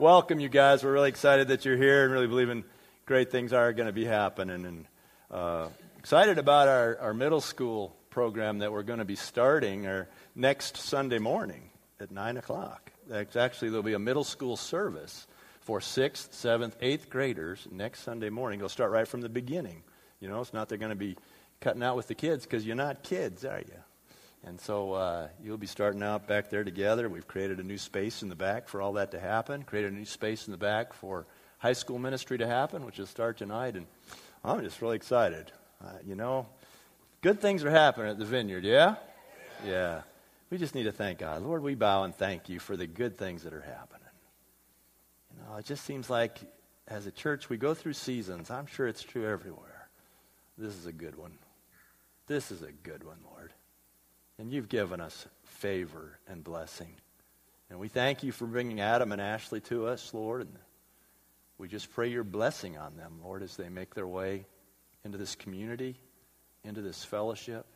welcome you guys. We're really excited that you're here and really believing great things are going to be happening. And uh, excited about our, our middle school program that we're going to be starting our next Sunday morning at 9 o'clock. Actually, there'll be a middle school service for sixth, seventh, eighth graders next Sunday morning. It'll start right from the beginning. You know, it's not they're going to be cutting out with the kids because you're not kids, are you? And so uh, you'll be starting out back there together. We've created a new space in the back for all that to happen, created a new space in the back for high school ministry to happen, which will start tonight. And I'm just really excited. Uh, you know, good things are happening at the vineyard, yeah? Yeah. We just need to thank God. Lord, we bow and thank you for the good things that are happening. You know, it just seems like as a church we go through seasons. I'm sure it's true everywhere. This is a good one. This is a good one, Lord. And you've given us favor and blessing. And we thank you for bringing Adam and Ashley to us, Lord. And we just pray your blessing on them, Lord, as they make their way into this community, into this fellowship.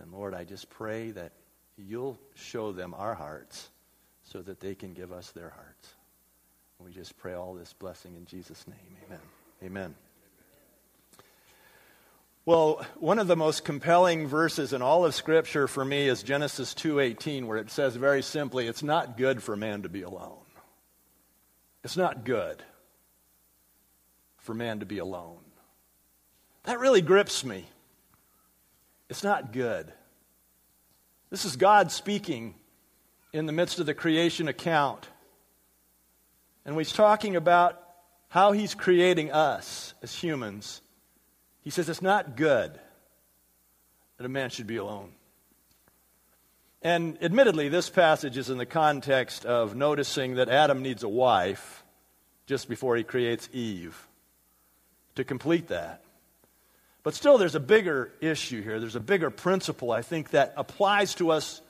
And Lord, I just pray that you'll show them our hearts so that they can give us their hearts. We just pray all this blessing in Jesus' name. Amen. Amen. Well, one of the most compelling verses in all of scripture for me is Genesis 2:18 where it says very simply, it's not good for man to be alone. It's not good for man to be alone. That really grips me. It's not good. This is God speaking in the midst of the creation account. And he's talking about how he's creating us as humans he says it's not good that a man should be alone. And admittedly, this passage is in the context of noticing that Adam needs a wife just before he creates Eve to complete that. But still, there's a bigger issue here. There's a bigger principle, I think, that applies to us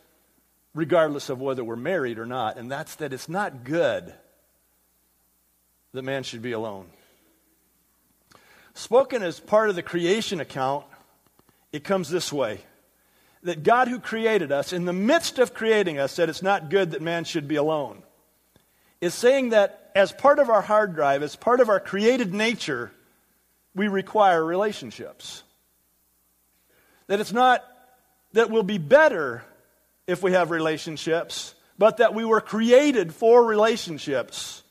regardless of whether we're married or not, and that's that it's not good that man should be alone. Spoken as part of the creation account, it comes this way that God, who created us, in the midst of creating us, said it's not good that man should be alone. Is saying that as part of our hard drive, as part of our created nature, we require relationships. That it's not that we'll be better if we have relationships, but that we were created for relationships.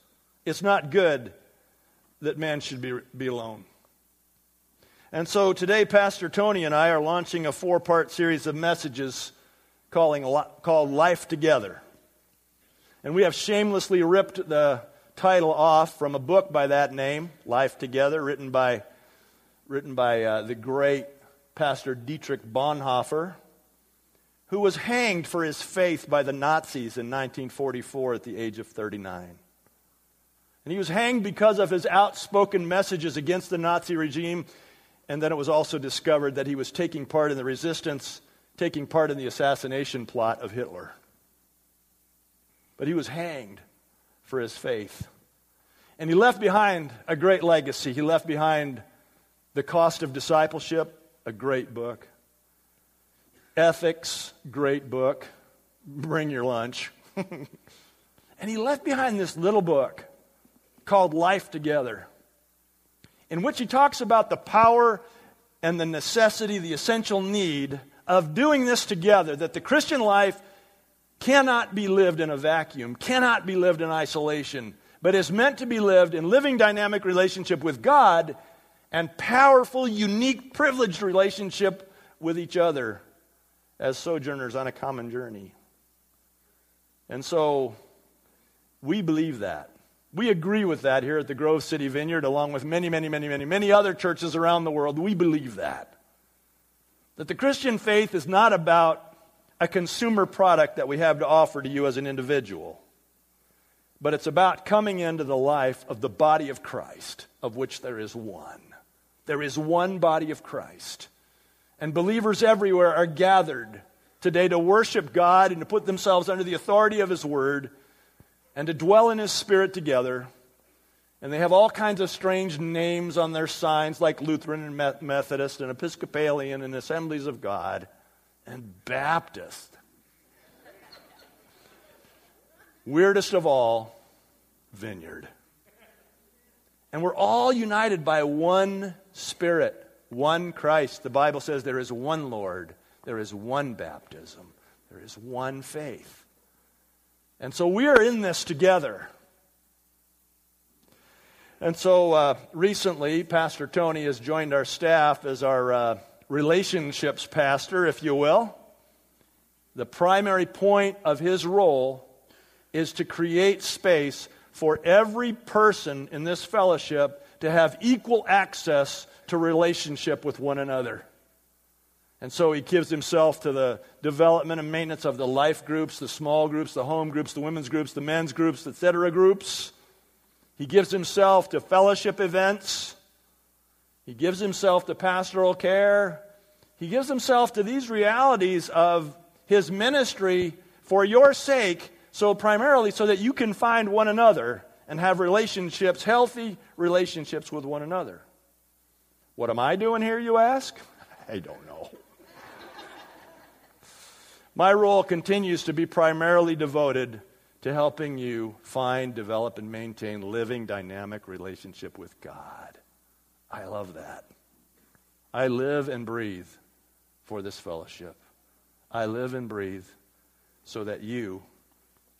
It's not good that man should be, be alone. And so today, Pastor Tony and I are launching a four part series of messages calling, called Life Together. And we have shamelessly ripped the title off from a book by that name, Life Together, written by, written by uh, the great Pastor Dietrich Bonhoeffer, who was hanged for his faith by the Nazis in 1944 at the age of 39. And he was hanged because of his outspoken messages against the Nazi regime and then it was also discovered that he was taking part in the resistance, taking part in the assassination plot of Hitler. But he was hanged for his faith. And he left behind a great legacy. He left behind The Cost of Discipleship, a great book. Ethics, great book. Bring your lunch. and he left behind this little book called Life Together in which he talks about the power and the necessity, the essential need of doing this together, that the Christian life cannot be lived in a vacuum, cannot be lived in isolation, but is meant to be lived in living dynamic relationship with God and powerful, unique, privileged relationship with each other as sojourners on a common journey. And so we believe that. We agree with that here at the Grove City Vineyard, along with many, many, many, many, many other churches around the world. We believe that. That the Christian faith is not about a consumer product that we have to offer to you as an individual, but it's about coming into the life of the body of Christ, of which there is one. There is one body of Christ. And believers everywhere are gathered today to worship God and to put themselves under the authority of His Word and to dwell in his spirit together. And they have all kinds of strange names on their signs, like Lutheran and Methodist and Episcopalian and Assemblies of God and Baptist. Weirdest of all, vineyard. And we're all united by one Spirit, one Christ. The Bible says there is one Lord, there is one baptism, there is one faith. And so we are in this together. And so uh, recently, Pastor Tony has joined our staff as our uh, relationships pastor, if you will. The primary point of his role is to create space for every person in this fellowship to have equal access to relationship with one another. And so he gives himself to the development and maintenance of the life groups, the small groups, the home groups, the women's groups, the men's groups, etc. groups. He gives himself to fellowship events. He gives himself to pastoral care. He gives himself to these realities of his ministry for your sake so, primarily, so that you can find one another and have relationships, healthy relationships with one another. What am I doing here, you ask? I don't know. My role continues to be primarily devoted to helping you find, develop, and maintain living, dynamic relationship with God. I love that. I live and breathe for this fellowship. I live and breathe so that you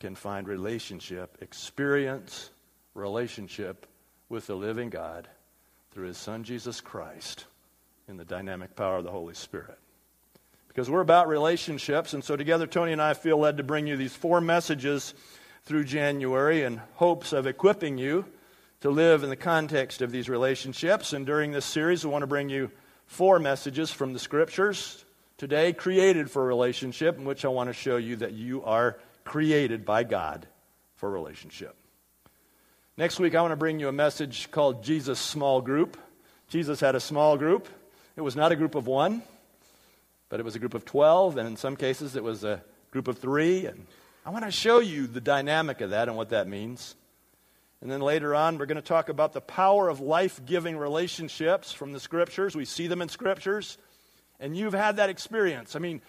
can find relationship, experience relationship with the living God through his son Jesus Christ in the dynamic power of the Holy Spirit. Because we're about relationships, and so together Tony and I feel led to bring you these four messages through January in hopes of equipping you to live in the context of these relationships. And during this series, we want to bring you four messages from the scriptures today created for relationship, in which I want to show you that you are created by God for relationship. Next week, I want to bring you a message called Jesus Small Group. Jesus had a small group. It was not a group of one, but it was a group of 12, and in some cases, it was a group of three. And I want to show you the dynamic of that and what that means. And then later on, we're going to talk about the power of life giving relationships from the scriptures. We see them in scriptures, and you've had that experience. I mean,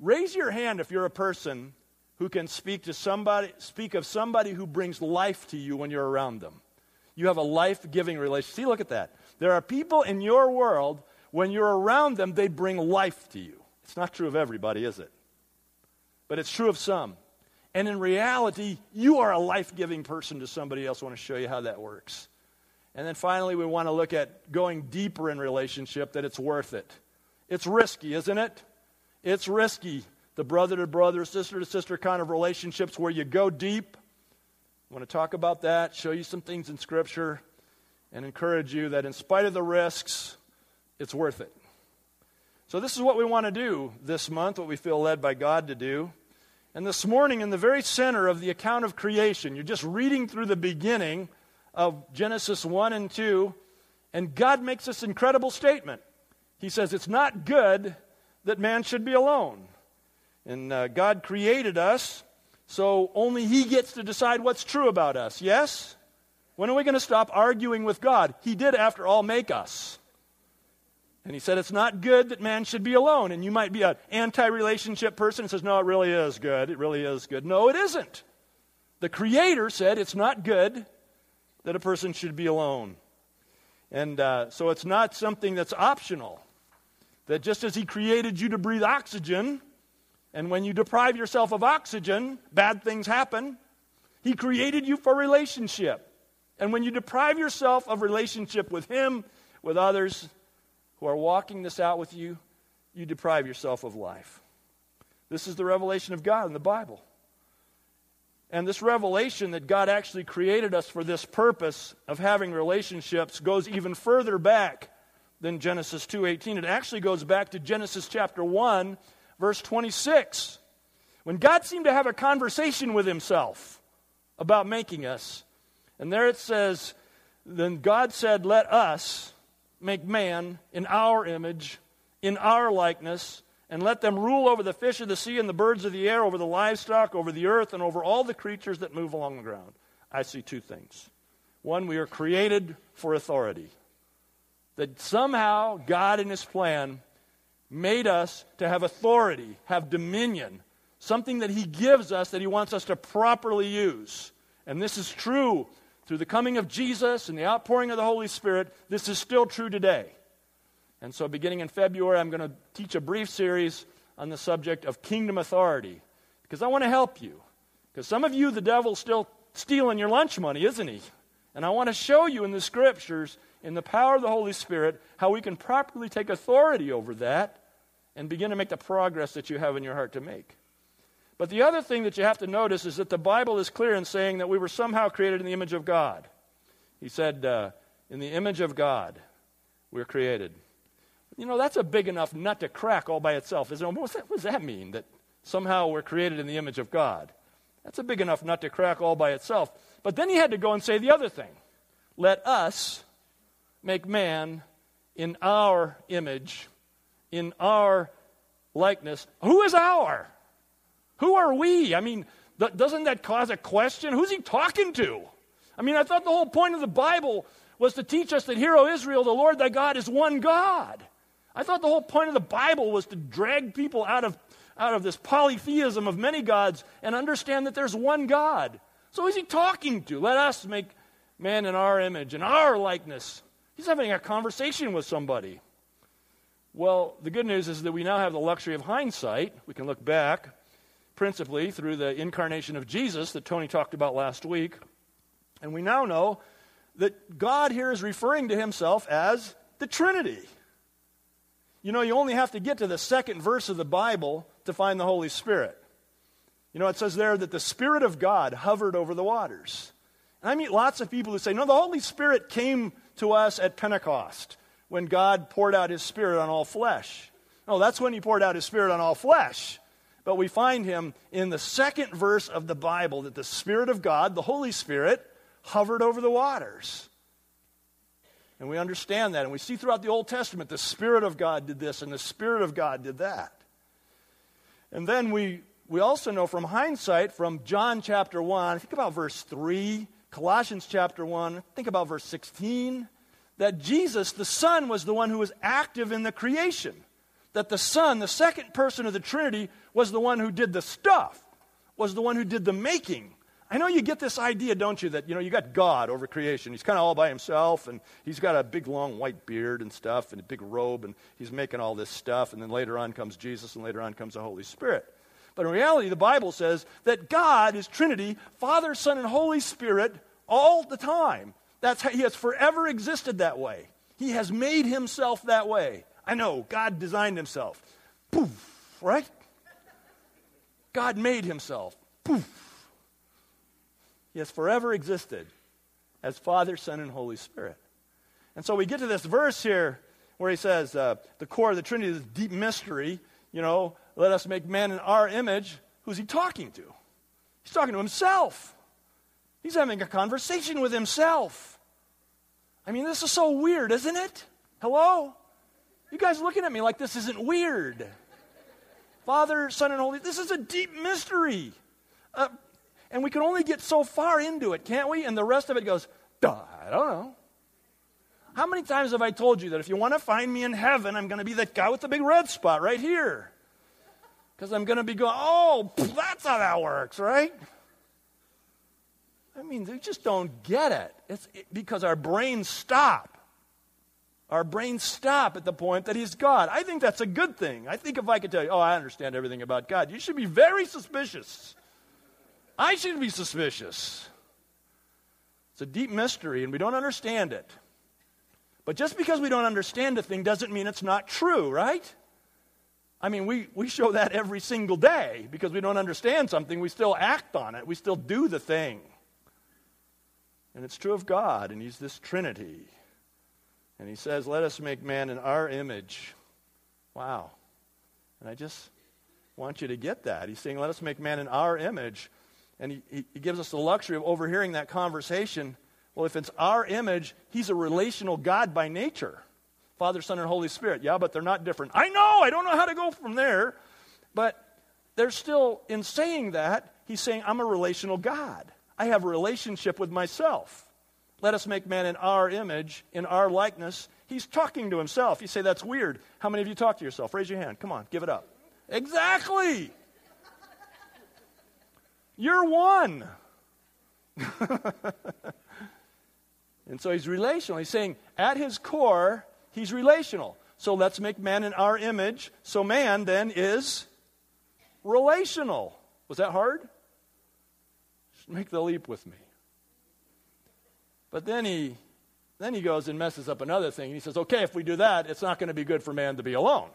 raise your hand if you're a person who can speak to somebody speak of somebody who brings life to you when you're around them. You have a life-giving relationship. See, look at that. There are people in your world when you're around them they bring life to you. It's not true of everybody, is it? But it's true of some. And in reality, you are a life-giving person to somebody else. I want to show you how that works. And then finally, we want to look at going deeper in relationship that it's worth it. It's risky, isn't it? It's risky the brother to brother, sister to sister kind of relationships where you go deep. I want to talk about that, show you some things in Scripture, and encourage you that in spite of the risks, it's worth it. So, this is what we want to do this month, what we feel led by God to do. And this morning, in the very center of the account of creation, you're just reading through the beginning of Genesis 1 and 2, and God makes this incredible statement. He says, It's not good that man should be alone. And uh, God created us, so only He gets to decide what's true about us. Yes? When are we going to stop arguing with God? He did, after all, make us. And he said it's not good that man should be alone. And you might be an anti relationship person and says, no, it really is good. It really is good. No, it isn't. The Creator said it's not good that a person should be alone. And uh, so it's not something that's optional. That just as He created you to breathe oxygen, and when you deprive yourself of oxygen, bad things happen. He created you for relationship. And when you deprive yourself of relationship with Him, with others who are walking this out with you, you deprive yourself of life. This is the revelation of God in the Bible. And this revelation that God actually created us for this purpose of having relationships goes even further back than Genesis 2:18. It actually goes back to Genesis chapter 1 verse 26. When God seemed to have a conversation with himself about making us. And there it says, Then God said, Let us make man in our image, in our likeness, and let them rule over the fish of the sea and the birds of the air, over the livestock, over the earth, and over all the creatures that move along the ground. I see two things. One, we are created for authority. That somehow God, in His plan, made us to have authority, have dominion, something that He gives us that He wants us to properly use. And this is true through the coming of Jesus and the outpouring of the Holy Spirit, this is still true today. And so, beginning in February, I'm going to teach a brief series on the subject of kingdom authority because I want to help you. Because some of you, the devil's still stealing your lunch money, isn't he? And I want to show you in the scriptures, in the power of the Holy Spirit, how we can properly take authority over that and begin to make the progress that you have in your heart to make. But the other thing that you have to notice is that the Bible is clear in saying that we were somehow created in the image of God. He said, uh, In the image of God, we're created. You know, that's a big enough nut to crack all by itself, isn't it? That, what does that mean? That somehow we're created in the image of God. That's a big enough nut to crack all by itself. But then he had to go and say the other thing let us make man in our image, in our likeness. Who is our? Who are we? I mean, th- doesn't that cause a question? Who's he talking to? I mean, I thought the whole point of the Bible was to teach us that, Hear, O Israel, the Lord thy God is one God. I thought the whole point of the Bible was to drag people out of, out of this polytheism of many gods and understand that there's one God. So who's he talking to? Let us make man in our image, in our likeness. He's having a conversation with somebody. Well, the good news is that we now have the luxury of hindsight. We can look back, principally through the incarnation of Jesus that Tony talked about last week. And we now know that God here is referring to himself as the Trinity. You know, you only have to get to the second verse of the Bible to find the Holy Spirit. You know, it says there that the Spirit of God hovered over the waters. And I meet lots of people who say, no, the Holy Spirit came to us at Pentecost when God poured out his Spirit on all flesh. No, that's when he poured out his Spirit on all flesh. But we find him in the second verse of the Bible that the Spirit of God, the Holy Spirit, hovered over the waters. And we understand that. And we see throughout the Old Testament the Spirit of God did this and the Spirit of God did that. And then we, we also know from hindsight, from John chapter 1, think about verse 3, Colossians chapter 1, think about verse 16, that Jesus, the Son, was the one who was active in the creation. That the Son, the second person of the Trinity, was the one who did the stuff, was the one who did the making. I know you get this idea, don't you, that you know you got God over creation. He's kind of all by himself, and he's got a big long white beard and stuff, and a big robe, and he's making all this stuff. And then later on comes Jesus, and later on comes the Holy Spirit. But in reality, the Bible says that God is Trinity, Father, Son, and Holy Spirit all the time. That's how he has forever existed that way. He has made himself that way. I know God designed himself. Poof, right? God made himself. Poof he has forever existed as Father, Son, and Holy Spirit. And so we get to this verse here where he says, uh, the core of the Trinity is deep mystery. You know, let us make man in our image. Who's he talking to? He's talking to himself. He's having a conversation with himself. I mean, this is so weird, isn't it? Hello? You guys looking at me like this isn't weird. Father, Son, and Holy, this is a deep mystery. Uh, and we can only get so far into it, can't we? And the rest of it goes, Duh, I don't know. How many times have I told you that if you want to find me in heaven, I'm going to be that guy with the big red spot right here? Because I'm going to be going, oh, that's how that works, right? I mean, they just don't get it. It's it, because our brains stop. Our brains stop at the point that He's God. I think that's a good thing. I think if I could tell you, oh, I understand everything about God, you should be very suspicious. I should be suspicious. It's a deep mystery, and we don't understand it. But just because we don't understand a thing doesn't mean it's not true, right? I mean, we, we show that every single day. Because we don't understand something, we still act on it, we still do the thing. And it's true of God, and He's this Trinity. And He says, Let us make man in our image. Wow. And I just want you to get that. He's saying, Let us make man in our image. And he, he gives us the luxury of overhearing that conversation. Well, if it's our image, he's a relational God by nature Father, Son, and Holy Spirit. Yeah, but they're not different. I know, I don't know how to go from there. But there's still, in saying that, he's saying, I'm a relational God. I have a relationship with myself. Let us make man in our image, in our likeness. He's talking to himself. You say that's weird. How many of you talk to yourself? Raise your hand. Come on, give it up. Exactly. You're one. And so he's relational. He's saying, at his core, he's relational. So let's make man in our image. So man then is relational. Was that hard? Just make the leap with me. But then he then he goes and messes up another thing. He says, okay, if we do that, it's not going to be good for man to be alone.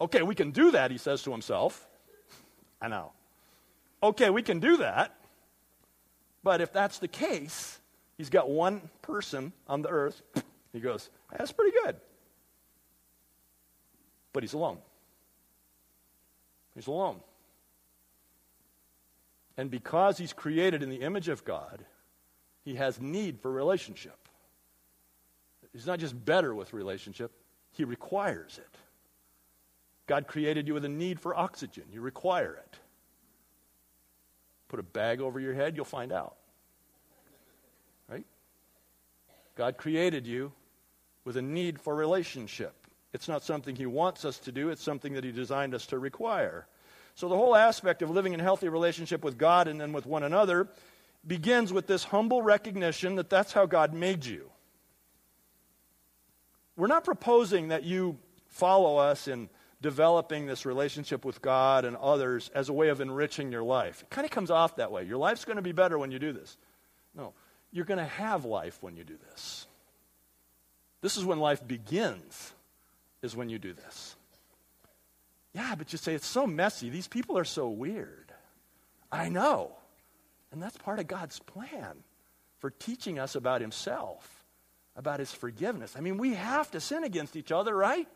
Okay, we can do that, he says to himself. I know. Okay, we can do that. But if that's the case, he's got one person on the earth. He goes, that's pretty good. But he's alone. He's alone. And because he's created in the image of God, he has need for relationship. He's not just better with relationship, he requires it. God created you with a need for oxygen. You require it. Put a bag over your head, you'll find out. Right? God created you with a need for relationship. It's not something He wants us to do, it's something that He designed us to require. So the whole aspect of living in healthy relationship with God and then with one another begins with this humble recognition that that's how God made you. We're not proposing that you follow us in developing this relationship with God and others as a way of enriching your life. It kind of comes off that way. Your life's going to be better when you do this. No, you're going to have life when you do this. This is when life begins, is when you do this. Yeah, but you say it's so messy. These people are so weird. I know. And that's part of God's plan for teaching us about Himself about his forgiveness. I mean, we have to sin against each other, right?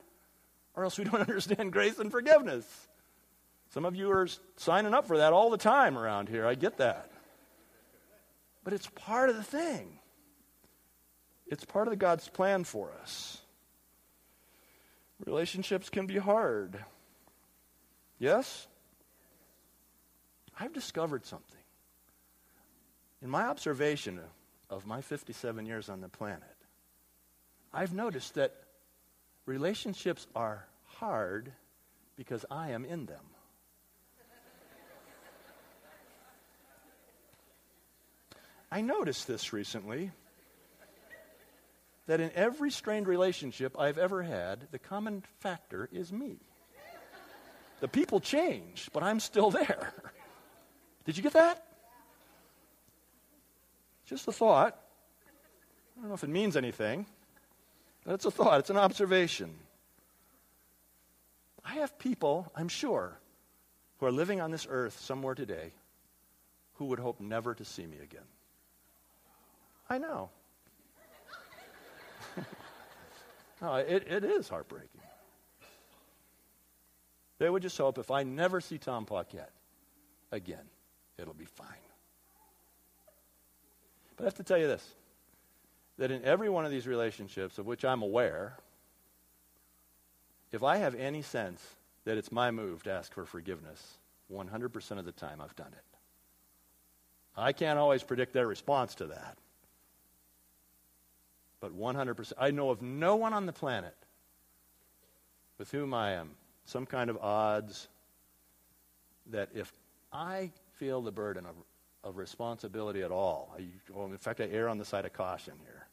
Or else we don't understand grace and forgiveness. Some of you are signing up for that all the time around here. I get that. But it's part of the thing. It's part of God's plan for us. Relationships can be hard. Yes? I've discovered something. In my observation of my 57 years on the planet, I've noticed that relationships are hard because I am in them. I noticed this recently that in every strained relationship I've ever had, the common factor is me. The people change, but I'm still there. Did you get that? Just a thought. I don't know if it means anything. But it's a thought, it's an observation. I have people, I'm sure, who are living on this earth somewhere today who would hope never to see me again. I know. no, it, it is heartbreaking. They would just hope if I never see Tom Paquette again, it'll be fine. But I have to tell you this that in every one of these relationships of which I'm aware, if I have any sense that it's my move to ask for forgiveness, 100% of the time I've done it. I can't always predict their response to that. But 100%. I know of no one on the planet with whom I am some kind of odds that if I feel the burden of, of responsibility at all, I, well, in fact, I err on the side of caution here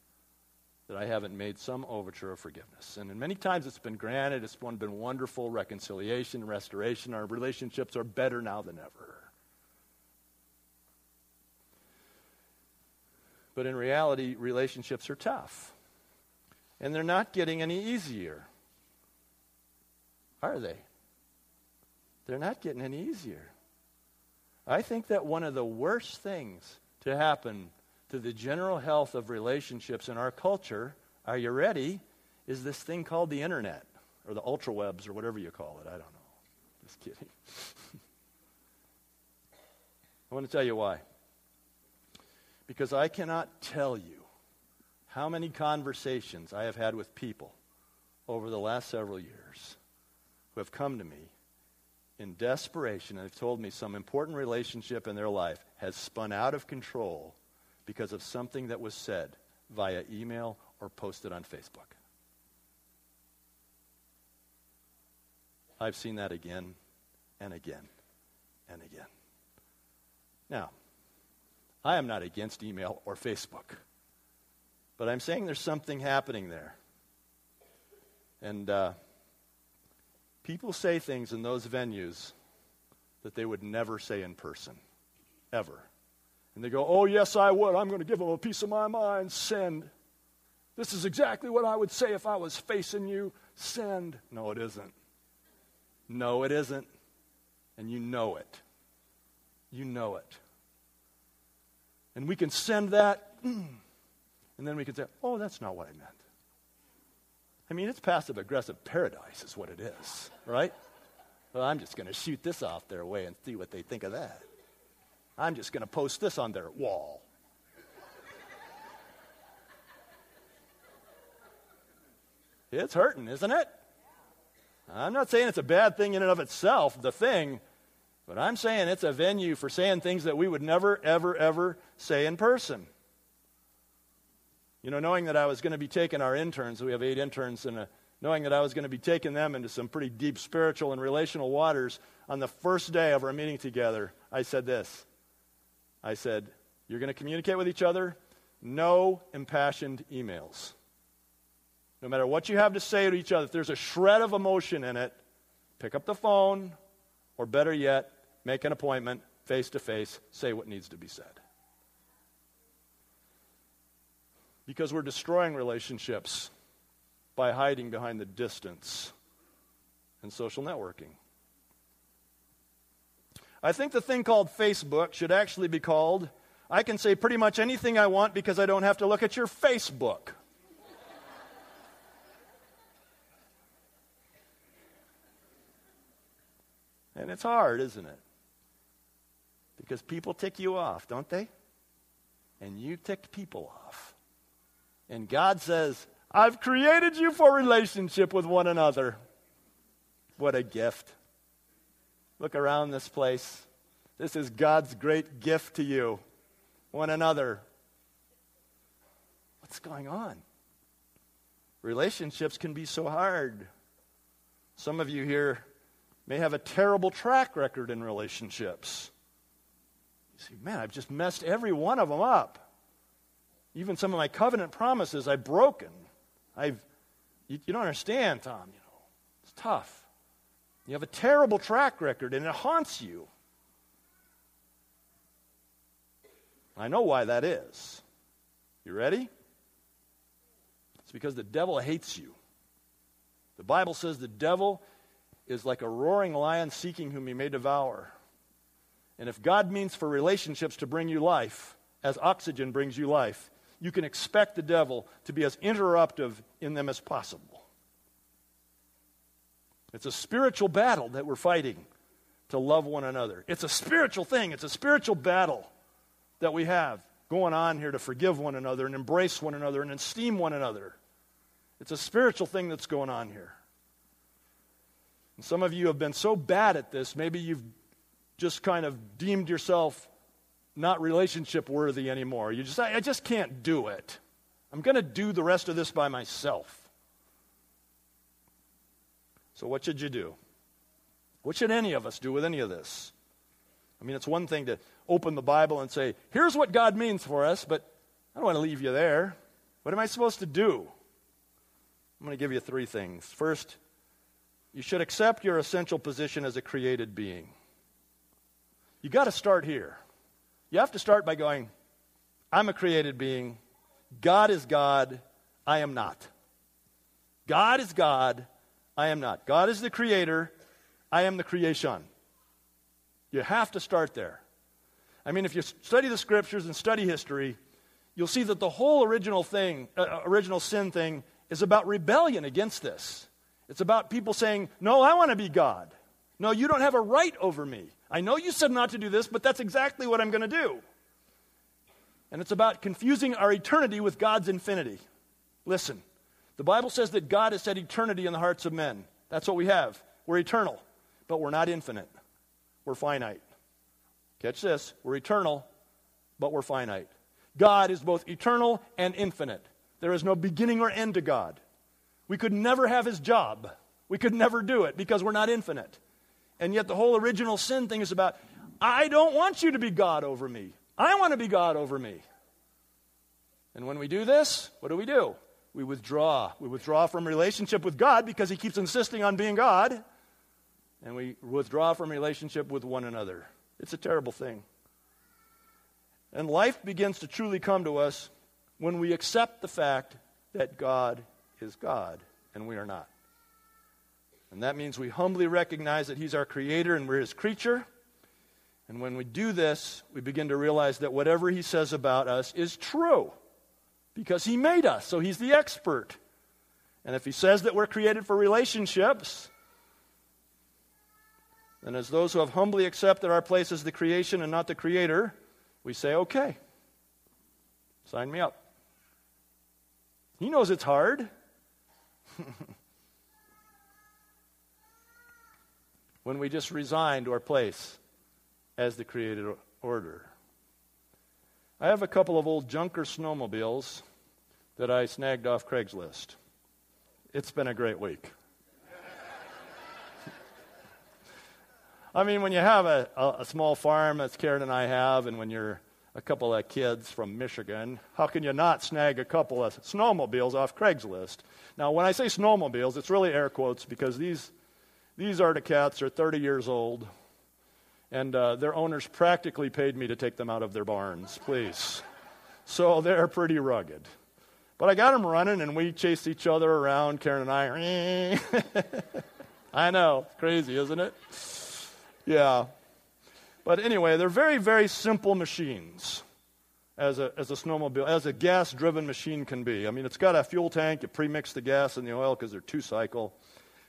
that I haven't made some overture of forgiveness. And many times it's been granted, it's been wonderful reconciliation, restoration. Our relationships are better now than ever. But in reality, relationships are tough. And they're not getting any easier. Are they? They're not getting any easier. I think that one of the worst things to happen to the general health of relationships in our culture, are you ready? Is this thing called the internet or the ultrawebs or whatever you call it. I don't know. Just kidding. I want to tell you why. Because I cannot tell you how many conversations I have had with people over the last several years who have come to me in desperation and have told me some important relationship in their life has spun out of control because of something that was said via email or posted on Facebook. I've seen that again and again and again. Now, I am not against email or Facebook, but I'm saying there's something happening there. And uh, people say things in those venues that they would never say in person, ever. And they go, Oh, yes, I would. I'm going to give them a piece of my mind. Send. This is exactly what I would say if I was facing you. Send. No, it isn't. No, it isn't. And you know it. You know it. And we can send that, and then we can say, Oh, that's not what I meant. I mean, it's passive aggressive paradise, is what it is, right? Well, I'm just going to shoot this off their way and see what they think of that. I'm just going to post this on their wall. it's hurting, isn't it? I'm not saying it's a bad thing in and of itself, the thing, but I'm saying it's a venue for saying things that we would never, ever, ever say in person. You know, knowing that I was going to be taking our interns, we have eight interns, and uh, knowing that I was going to be taking them into some pretty deep spiritual and relational waters, on the first day of our meeting together, I said this. I said, You're going to communicate with each other, no impassioned emails. No matter what you have to say to each other, if there's a shred of emotion in it, pick up the phone, or better yet, make an appointment face to face, say what needs to be said. Because we're destroying relationships by hiding behind the distance and social networking. I think the thing called Facebook should actually be called I can say pretty much anything I want because I don't have to look at your Facebook. and it's hard, isn't it? Because people tick you off, don't they? And you tick people off. And God says, I've created you for relationship with one another. What a gift. Look around this place. This is God's great gift to you, one another. What's going on? Relationships can be so hard. Some of you here may have a terrible track record in relationships. You see, man, I've just messed every one of them up. Even some of my covenant promises I've broken. I've, you, you don't understand, Tom. You know, it's tough. You have a terrible track record, and it haunts you. I know why that is. You ready? It's because the devil hates you. The Bible says the devil is like a roaring lion seeking whom he may devour. And if God means for relationships to bring you life, as oxygen brings you life, you can expect the devil to be as interruptive in them as possible. It's a spiritual battle that we're fighting to love one another. It's a spiritual thing, it's a spiritual battle that we have going on here to forgive one another and embrace one another and esteem one another. It's a spiritual thing that's going on here. And some of you have been so bad at this, maybe you've just kind of deemed yourself not relationship worthy anymore. You just, I, I just can't do it. I'm going to do the rest of this by myself. So, what should you do? What should any of us do with any of this? I mean, it's one thing to open the Bible and say, here's what God means for us, but I don't want to leave you there. What am I supposed to do? I'm going to give you three things. First, you should accept your essential position as a created being. You got to start here. You have to start by going, I'm a created being. God is God. I am not. God is God. I am not. God is the creator. I am the creation. You have to start there. I mean, if you study the scriptures and study history, you'll see that the whole original thing, uh, uh original sin thing, is about rebellion against this. It's about people saying, No, I want to be God. No, you don't have a right over me. I know you said not to do this, but that's exactly what I'm going to do. And it's about confusing our eternity with God's infinity. Listen, the Bible says that God has set eternity in the hearts of men. That's what we have. We're eternal, but we're not infinite. We're finite. Catch this we're eternal, but we're finite. God is both eternal and infinite. There is no beginning or end to God. We could never have his job. We could never do it because we're not infinite. And yet, the whole original sin thing is about I don't want you to be God over me. I want to be God over me. And when we do this, what do we do? We withdraw. We withdraw from relationship with God because He keeps insisting on being God. And we withdraw from relationship with one another. It's a terrible thing. And life begins to truly come to us when we accept the fact that God is God and we are not. And that means we humbly recognize that He's our Creator and we're His creature. And when we do this, we begin to realize that whatever He says about us is true because He made us, so He's the expert. And if He says that we're created for relationships, then as those who have humbly accepted our place as the creation and not the Creator, we say, okay, sign me up. He knows it's hard. when we just resign to our place as the created order. I have a couple of old junker snowmobiles that I snagged off Craigslist. It's been a great week. I mean, when you have a, a, a, small farm, as Karen and I have, and when you're a couple of kids from Michigan, how can you not snag a couple of snowmobiles off Craigslist? Now, when I say snowmobiles, it's really air quotes because these these Arctic Cats are 30 years old, and uh, their owners practically paid me to take them out of their barns, please. So they're pretty rugged. But I got them running, and we chased each other around, Karen and I. I know, It's crazy, isn't it? Yeah. But anyway, they're very, very simple machines as a, as a snowmobile, as a gas driven machine can be. I mean, it's got a fuel tank, you pre mix the gas and the oil because they're two cycle.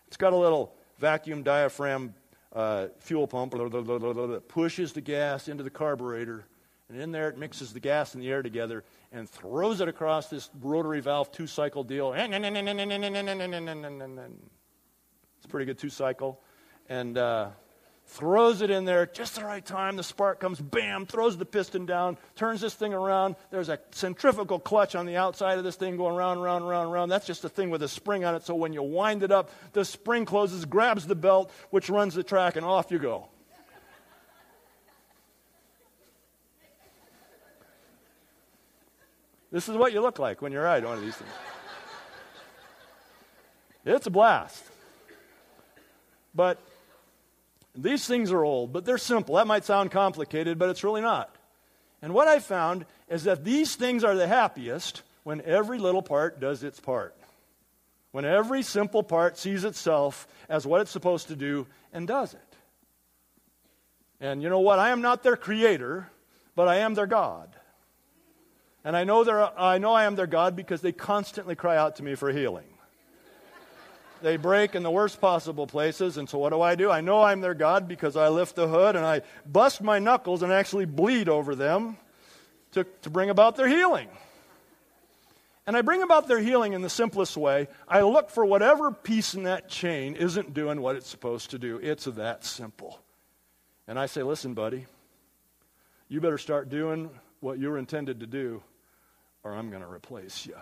It's got a little vacuum diaphragm uh, fuel pump that pushes the gas into the carburetor. And in there, it mixes the gas and the air together and throws it across this rotary valve two cycle deal. It's a pretty good two cycle. And uh, throws it in there just the right time. The spark comes, bam, throws the piston down, turns this thing around. There's a centrifugal clutch on the outside of this thing going round, round, round, round. That's just a thing with a spring on it. So when you wind it up, the spring closes, grabs the belt, which runs the track, and off you go. This is what you look like when you ride one of these things. It's a blast. But these things are old, but they're simple. That might sound complicated, but it's really not. And what I found is that these things are the happiest when every little part does its part. When every simple part sees itself as what it's supposed to do and does it. And you know what? I am not their creator, but I am their God. And I know, I know I am their God because they constantly cry out to me for healing they break in the worst possible places. And so what do I do? I know I'm their God because I lift the hood and I bust my knuckles and actually bleed over them to, to bring about their healing. And I bring about their healing in the simplest way. I look for whatever piece in that chain isn't doing what it's supposed to do. It's that simple. And I say, listen, buddy, you better start doing what you're intended to do, or I'm going to replace you.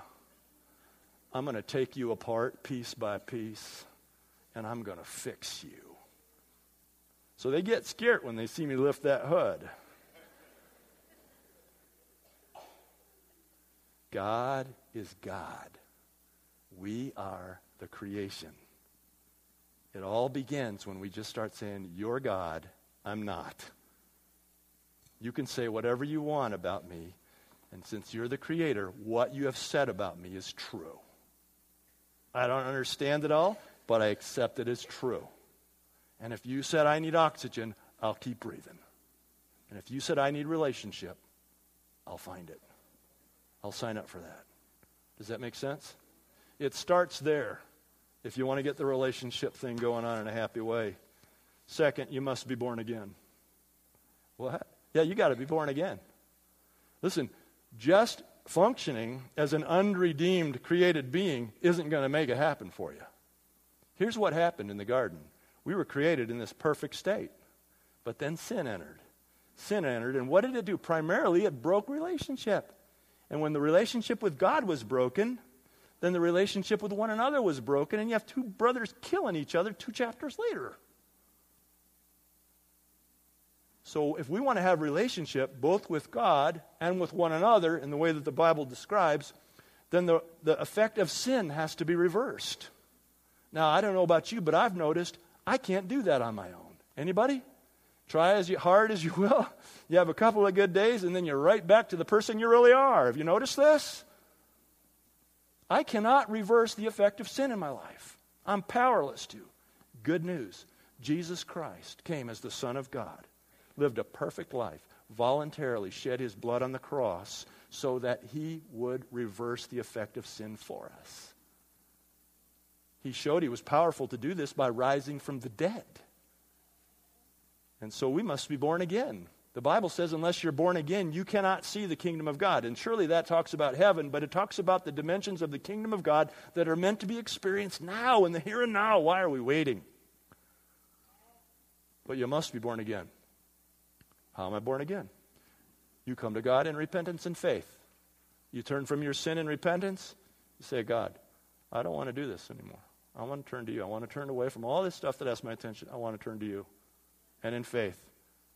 I'm going to take you apart piece by piece, and I'm going to fix you. So they get scared when they see me lift that hood. God is God. We are the creation. It all begins when we just start saying, You're God, I'm not. You can say whatever you want about me, and since you're the creator, what you have said about me is true. I don't understand it all, but I accept it as true. And if you said I need oxygen, I'll keep breathing. And if you said I need relationship, I'll find it. I'll sign up for that. Does that make sense? It starts there if you want to get the relationship thing going on in a happy way. Second, you must be born again. What? Yeah, you got to be born again. Listen, just functioning as an unredeemed created being isn't going to make it happen for you. Here's what happened in the garden we were created in this perfect state, but then sin entered. Sin entered, and what did it do? Primarily, it broke relationship. And when the relationship with God was broken, then the relationship with one another was broken, and you have two brothers killing each other two chapters later. So if we want to have relationship both with God and with one another in the way that the Bible describes, then the, the effect of sin has to be reversed. Now, I don't know about you, but I've noticed I can't do that on my own. Anybody? Try as hard as you will. You have a couple of good days, and then you're right back to the person you really are. Have you noticed this? I cannot reverse the effect of sin in my life. I'm powerless to. Good news Jesus Christ came as the Son of God, lived a perfect life, voluntarily shed his blood on the cross so that he would reverse the effect of sin for us. He showed he was powerful to do this by rising from the dead. And so we must be born again. The Bible says, unless you're born again, you cannot see the kingdom of God. And surely that talks about heaven, but it talks about the dimensions of the kingdom of God that are meant to be experienced now, in the here and now. Why are we waiting? But you must be born again. How am I born again? You come to God in repentance and faith. You turn from your sin in repentance. You say, God, I don't want to do this anymore. I want to turn to you. I want to turn away from all this stuff that has my attention. I want to turn to you. And in faith,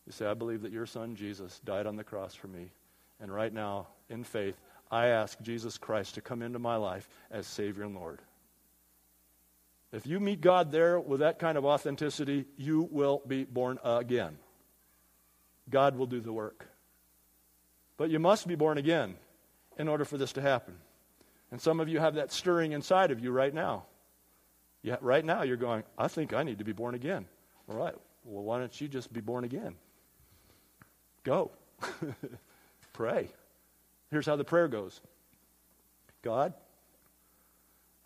you say, I believe that your son Jesus died on the cross for me. And right now, in faith, I ask Jesus Christ to come into my life as Savior and Lord. If you meet God there with that kind of authenticity, you will be born again. God will do the work. But you must be born again in order for this to happen. And some of you have that stirring inside of you right now. Yeah, right now you're going, I think I need to be born again. All right. Well, why don't you just be born again? Go. Pray. Here's how the prayer goes God,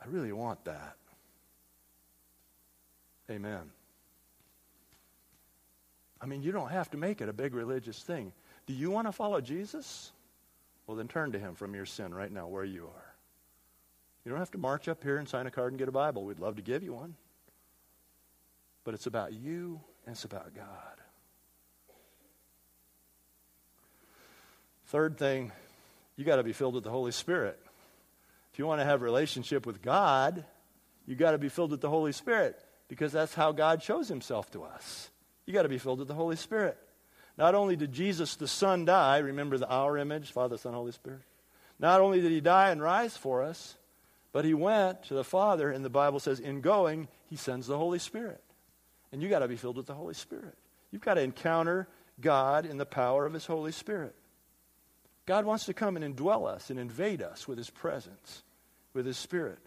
I really want that. Amen. I mean, you don't have to make it a big religious thing. Do you want to follow Jesus? Well, then turn to him from your sin right now where you are. You don't have to march up here and sign a card and get a Bible. We'd love to give you one. But it's about you and it's about God. Third thing, you got to be filled with the Holy Spirit. If you want to have a relationship with God, you got to be filled with the Holy Spirit because that's how God shows himself to us. You got to be filled with the Holy Spirit. Not only did Jesus the Son die, remember the our image, Father, Son, Holy Spirit. Not only did he die and rise for us, but he went to the Father, and the Bible says, in going, he sends the Holy Spirit. And you got to be filled with the Holy Spirit. You've got to encounter God in the power of his Holy Spirit. God wants to come and indwell us and invade us with his presence, with his Spirit.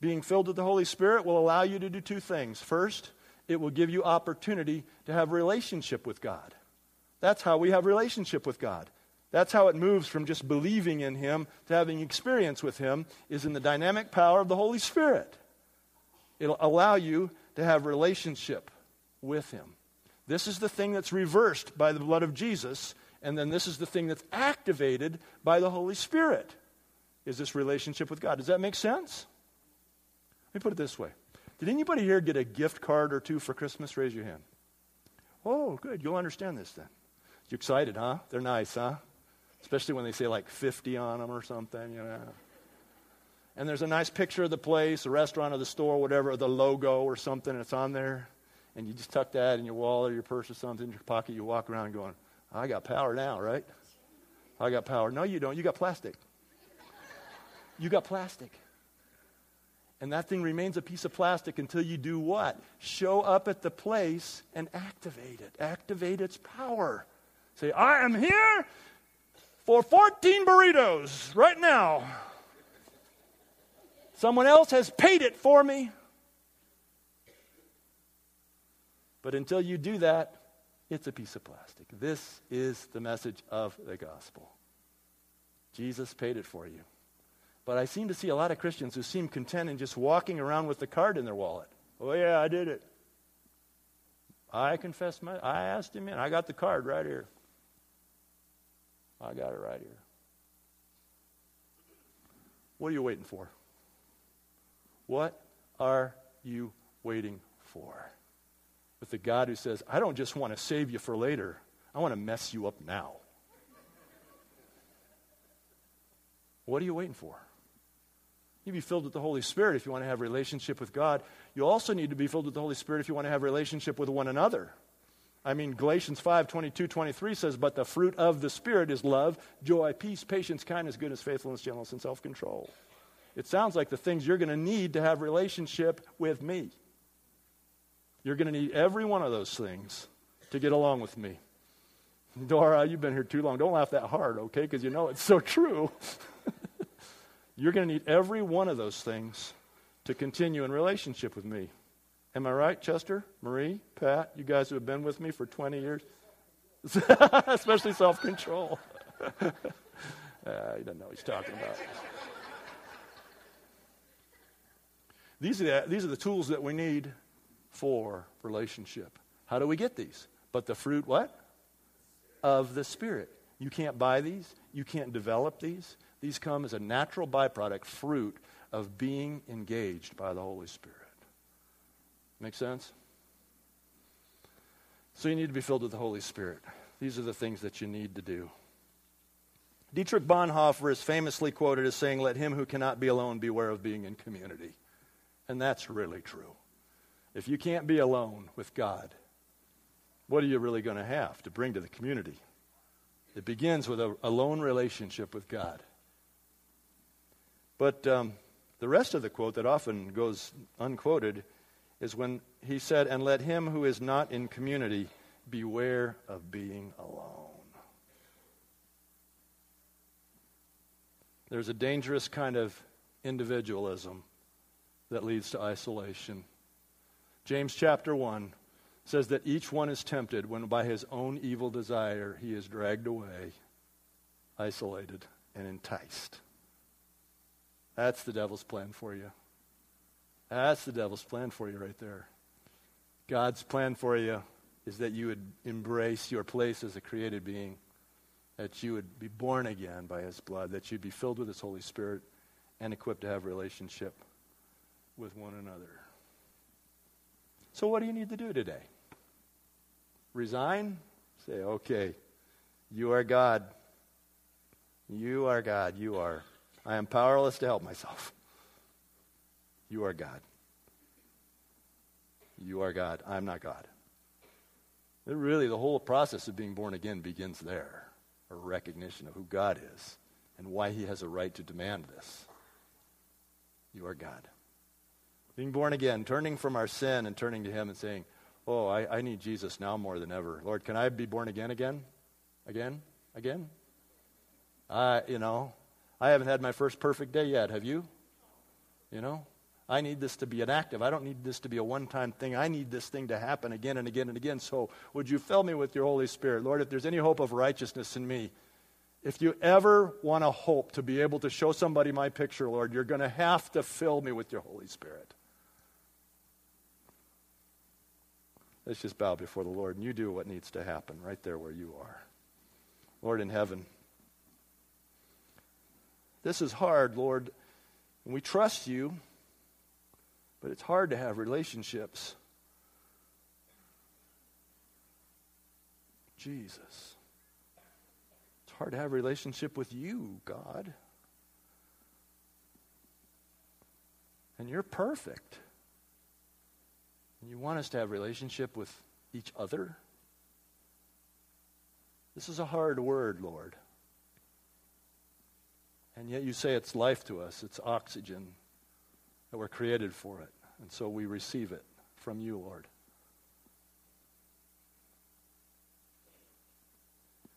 Being filled with the Holy Spirit will allow you to do two things. First, it will give you opportunity to have relationship with God. That's how we have relationship with God. That's how it moves from just believing in Him to having experience with Him, is in the dynamic power of the Holy Spirit. It'll allow you to have relationship with Him. This is the thing that's reversed by the blood of Jesus, and then this is the thing that's activated by the Holy Spirit, is this relationship with God. Does that make sense? Let me put it this way. Did anybody here get a gift card or two for Christmas? Raise your hand. Oh, good. You'll understand this then. You're excited, huh? They're nice, huh? especially when they say like 50 on them or something, you know. And there's a nice picture of the place, the restaurant or the store, whatever, the logo or something, and it's on there. And you just tuck that in your wallet or your purse or something in your pocket. You walk around going, I got power now, right? I got power. No, you don't. You got plastic. You got plastic. And that thing remains a piece of plastic until you do what? Show up at the place and activate it. Activate its power. Say, I am here for 14 burritos right now. Someone else has paid it for me. But until you do that, it's a piece of plastic. This is the message of the gospel. Jesus paid it for you. But I seem to see a lot of Christians who seem content in just walking around with the card in their wallet. Oh, yeah, I did it. I confessed my, I asked him in. I got the card right here. I got it right here. What are you waiting for? What are you waiting for? With the God who says, I don't just want to save you for later, I want to mess you up now. What are you waiting for? You be filled with the Holy Spirit if you want to have a relationship with God. You also need to be filled with the Holy Spirit if you want to have a relationship with one another. I mean, Galatians 5 22, 23 says, But the fruit of the Spirit is love, joy, peace, patience, kindness, goodness, faithfulness, gentleness, and self control. It sounds like the things you're going to need to have relationship with me. You're going to need every one of those things to get along with me. Dora, you've been here too long. Don't laugh that hard, okay? Because you know it's so true. You're going to need every one of those things to continue in relationship with me. Am I right, Chester, Marie, Pat, you guys who have been with me for 20 years? Especially self control. uh, he doesn't know what he's talking about. These are, the, these are the tools that we need for relationship. How do we get these? But the fruit, what? Of the Spirit. You can't buy these. You can't develop these. These come as a natural byproduct, fruit of being engaged by the Holy Spirit. Make sense? So you need to be filled with the Holy Spirit. These are the things that you need to do. Dietrich Bonhoeffer is famously quoted as saying, Let him who cannot be alone beware of being in community. And that's really true. If you can't be alone with God, what are you really going to have to bring to the community? It begins with a, a lone relationship with God. But um, the rest of the quote that often goes unquoted is when he said, And let him who is not in community beware of being alone. There's a dangerous kind of individualism that leads to isolation. James chapter 1 says that each one is tempted when by his own evil desire he is dragged away, isolated, and enticed. That's the devil's plan for you. That's the devil's plan for you right there. God's plan for you is that you would embrace your place as a created being, that you would be born again by his blood, that you'd be filled with his Holy Spirit and equipped to have relationship with one another. So what do you need to do today? Resign? Say, okay, you are God. You are God. You are. I am powerless to help myself. You are God. You are God. I'm not God. It really, the whole process of being born again begins there a recognition of who God is and why he has a right to demand this. You are God. Being born again, turning from our sin and turning to him and saying, Oh, I, I need Jesus now more than ever. Lord, can I be born again again? Again? Again? I, you know, I haven't had my first perfect day yet. Have you? You know? I need this to be an active. I don't need this to be a one time thing. I need this thing to happen again and again and again. So, would you fill me with your Holy Spirit? Lord, if there's any hope of righteousness in me, if you ever want a hope to be able to show somebody my picture, Lord, you're going to have to fill me with your Holy Spirit. Let's just bow before the Lord and you do what needs to happen right there where you are. Lord in heaven, this is hard, Lord, and we trust you. But it's hard to have relationships. Jesus. It's hard to have a relationship with you, God. And you're perfect. And you want us to have relationship with each other. This is a hard word, Lord. And yet you say it's life to us, it's oxygen, that we're created for it. And so we receive it from you, Lord.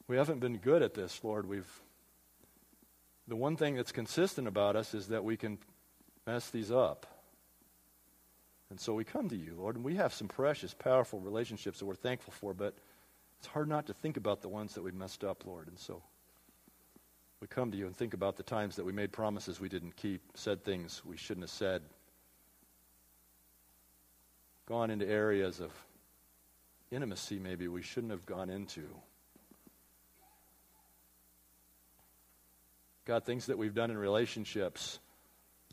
We haven't been good at this, Lord. We've the one thing that's consistent about us is that we can mess these up. And so we come to you, Lord, and we have some precious, powerful relationships that we're thankful for, but it's hard not to think about the ones that we messed up, Lord. And so we come to you and think about the times that we made promises we didn't keep, said things we shouldn't have said, gone into areas of intimacy maybe we shouldn't have gone into. God, things that we've done in relationships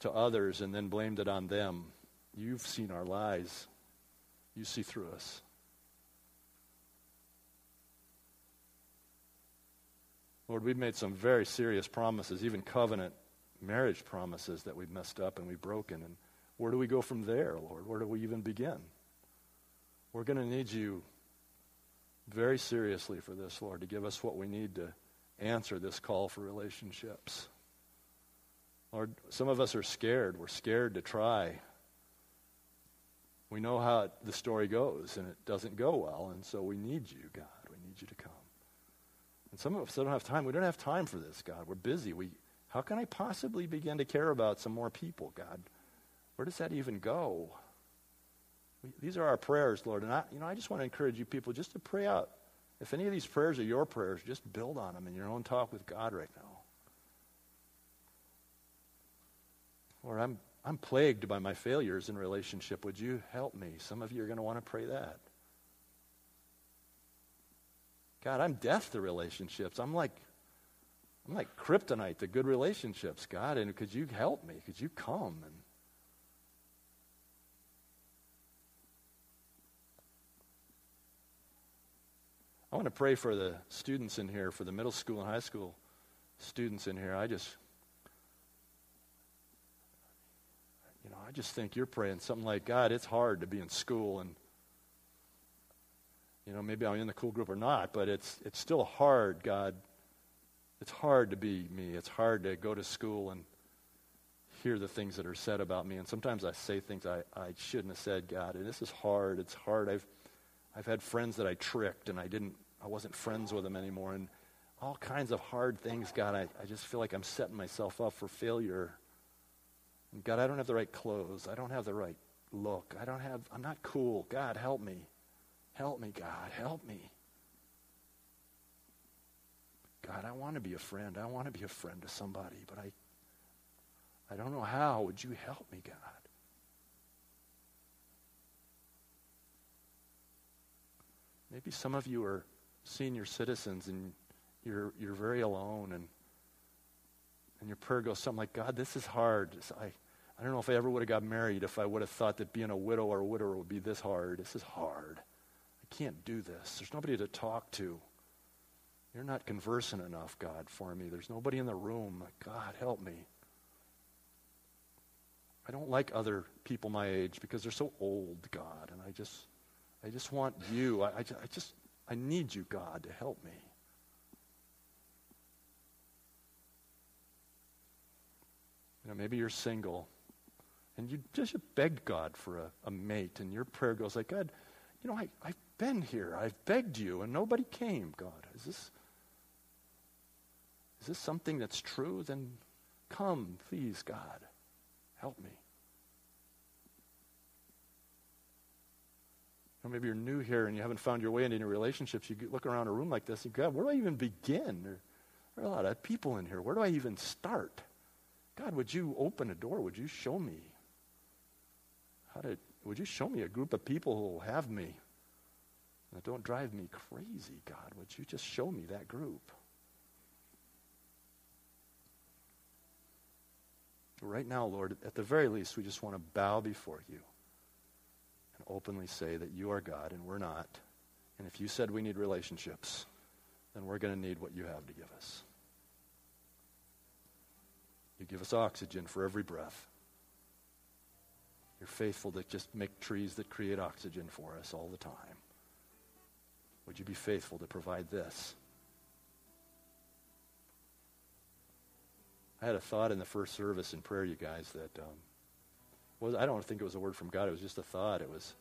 to others and then blamed it on them. You've seen our lies. You see through us. Lord, we've made some very serious promises, even covenant marriage promises that we've messed up and we've broken. And where do we go from there, Lord? Where do we even begin? We're going to need you very seriously for this, Lord, to give us what we need to answer this call for relationships. Lord, some of us are scared. We're scared to try. We know how the story goes, and it doesn't go well, and so we need you, God. We need you to come. And some of us don't have time. We don't have time for this, God. We're busy. We, how can I possibly begin to care about some more people, God? Where does that even go? We, these are our prayers, Lord. And I, you know, I just want to encourage you people just to pray out. If any of these prayers are your prayers, just build on them in your own talk with God right now. Lord, I'm, I'm plagued by my failures in relationship. Would you help me? Some of you are going to want to pray that. God, I'm deaf to relationships. I'm like, I'm like kryptonite to good relationships, God. And could you help me? Could you come and I want to pray for the students in here, for the middle school and high school students in here. I just, you know, I just think you're praying something like, God, it's hard to be in school and, you know, maybe I'm in the cool group or not, but it's, it's still hard, God. It's hard to be me. It's hard to go to school and hear the things that are said about me. And sometimes I say things I, I shouldn't have said, God. And this is hard. It's hard. I've, I've had friends that I tricked and I didn't I wasn't friends with him anymore. And all kinds of hard things, God, I, I just feel like I'm setting myself up for failure. God, I don't have the right clothes. I don't have the right look. I don't have, I'm not cool. God, help me. Help me, God. Help me. God, I want to be a friend. I want to be a friend to somebody, but I, I don't know how. Would you help me, God? Maybe some of you are senior citizens and you're, you're very alone and, and your prayer goes something like, God, this is hard. I, I don't know if I ever would have got married if I would have thought that being a widow or a widower would be this hard. This is hard. I can't do this. There's nobody to talk to. You're not conversant enough, God, for me. There's nobody in the room. God, help me. I don't like other people my age because they're so old, God, and I just, I just want you. I, I, I just, I need you, God, to help me. You know, maybe you're single and you just beg God for a, a mate, and your prayer goes like, God, you know, I, I've been here. I've begged you, and nobody came, God. Is this, is this something that's true? Then come, please, God. Help me. Or maybe you're new here and you haven't found your way into any relationships. You look around a room like this and God, where do I even begin? There, there are a lot of people in here. Where do I even start? God, would you open a door? Would you show me how to, would you show me a group of people who will have me that don't drive me crazy, God? Would you just show me that group? Right now, Lord, at the very least, we just want to bow before you and openly say that you are God and we're not. And if you said we need relationships, then we're going to need what you have to give us. You give us oxygen for every breath. You're faithful to just make trees that create oxygen for us all the time. Would you be faithful to provide this? I had a thought in the first service in prayer, you guys, that um, was I don't think it was a word from God. It was just a thought. It was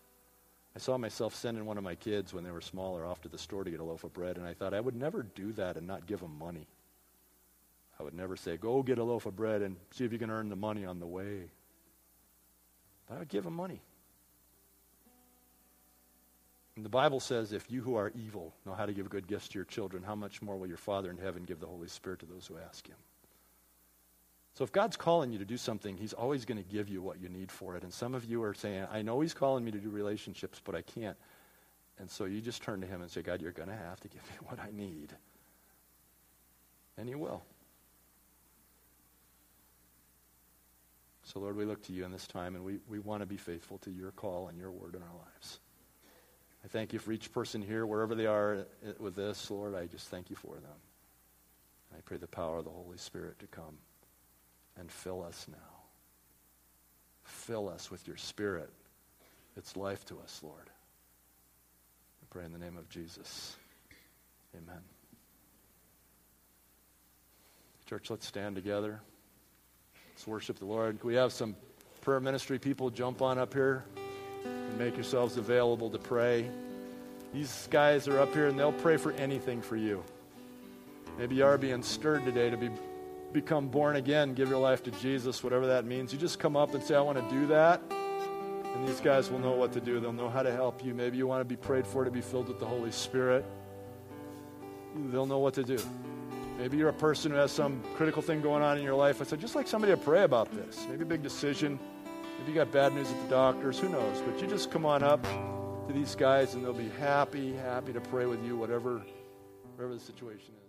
I saw myself sending one of my kids when they were smaller off to the store to get a loaf of bread, and I thought I would never do that and not give them money. I would never say, "Go get a loaf of bread and see if you can earn the money on the way." But I would give them money. And the Bible says, if you who are evil know how to give good gifts to your children, how much more will your Father in heaven give the Holy Spirit to those who ask him? So if God's calling you to do something, He's always going to give you what you need for it. And some of you are saying, I know He's calling me to do relationships, but I can't. And so you just turn to Him and say, God, you're going to have to give me what I need. And He will. So, Lord, we look to you in this time, and we, we want to be faithful to your call and your word in our lives. I thank you for each person here, wherever they are uh, with this, Lord. I just thank you for them. I pray the power of the Holy Spirit to come and fill us now. Fill us with your Spirit. It's life to us, Lord. I pray in the name of Jesus. Amen. Church, let's stand together. Let's worship the Lord. Can we have some prayer ministry people jump on up here and make yourselves available to pray? These guys are up here and they'll pray for anything for you. Maybe you are being stirred today to be become born again, give your life to Jesus, whatever that means. You just come up and say, I want to do that. And these guys will know what to do. They'll know how to help you. Maybe you want to be prayed for to be filled with the Holy Spirit. They'll know what to do. Maybe you're a person who has some critical thing going on in your life. I said, just like somebody to pray about this. Maybe a big decision. Maybe you got bad news at the doctors. Who knows? But you just come on up to these guys and they'll be happy, happy to pray with you, whatever, whatever the situation is.